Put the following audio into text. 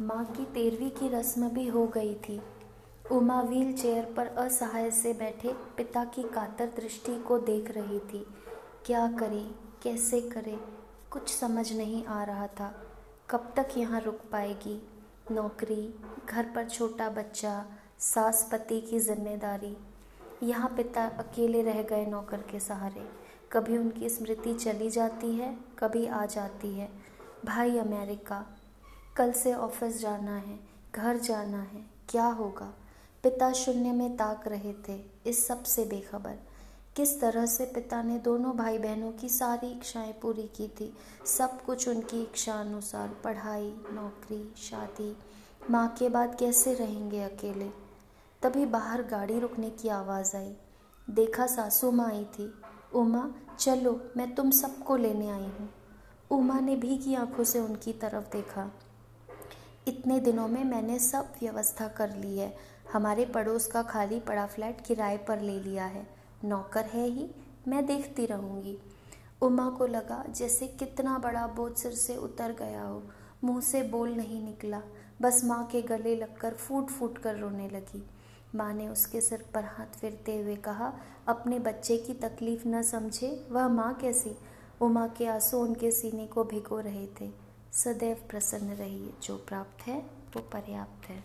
माँ की तेरहवीं की रस्म भी हो गई थी। उमा व्हील चेयर पर असहाय से बैठे पिता की कातर दृष्टि को देख रही थी। क्या करे? कैसे करे? कुछ समझ नहीं आ रहा था। कब तक यहाँ रुक पाएगी? नौकरी, घर पर छोटा बच्चा, सास पति की ज़िम्मेदारी। यहाँ पिता अकेले रह गए नौकर के सहारे। कभी उनकी स्मृति चली जाती है, कभी आ जाती है। भाई अमेरिका कल से ऑफ़िस जाना है, घर जाना है, क्या होगा? पिता शून्य में ताक रहे थे, इस सबसे बेखबर। किस तरह से पिता ने दोनों भाई बहनों की सारी इच्छाएँ पूरी की थी? सब कुछ उनकी इच्छा अनुसार पढ़ाई, नौकरी, शादी, माँ के बाद कैसे रहेंगे अकेले? तभी बाहर गाड़ी रुकने की आवाज़ आई। देखा सासू माँ आई थी। उमा, चलो, मैं तुम सबको लेने आई हूँ। उमा ने भीगी आँखों से उनकी तरफ़ देखा। इतने दिनों में मैंने सब व्यवस्था कर ली है। हमारे पड़ोस का खाली पड़ा फ्लैट किराए पर ले लिया है। नौकर है ही, मैं देखती रहूँगी। उमा को लगा जैसे कितना बड़ा बोझ सिर से उतर गया हो। मुँह से बोल नहीं निकला। बस माँ के गले लगकर फूट फूट कर रोने लगी। माँ ने उसके सिर पर हाथ फिरते हुए कहा, अपने बच्चे की तकलीफ़ न समझे, वह माँ कैसी? उमा के आँसू उनके सीने को भिगो रहे थे। सदैव प्रसन्न रहिए। जो प्राप्त है वो पर्याप्त है।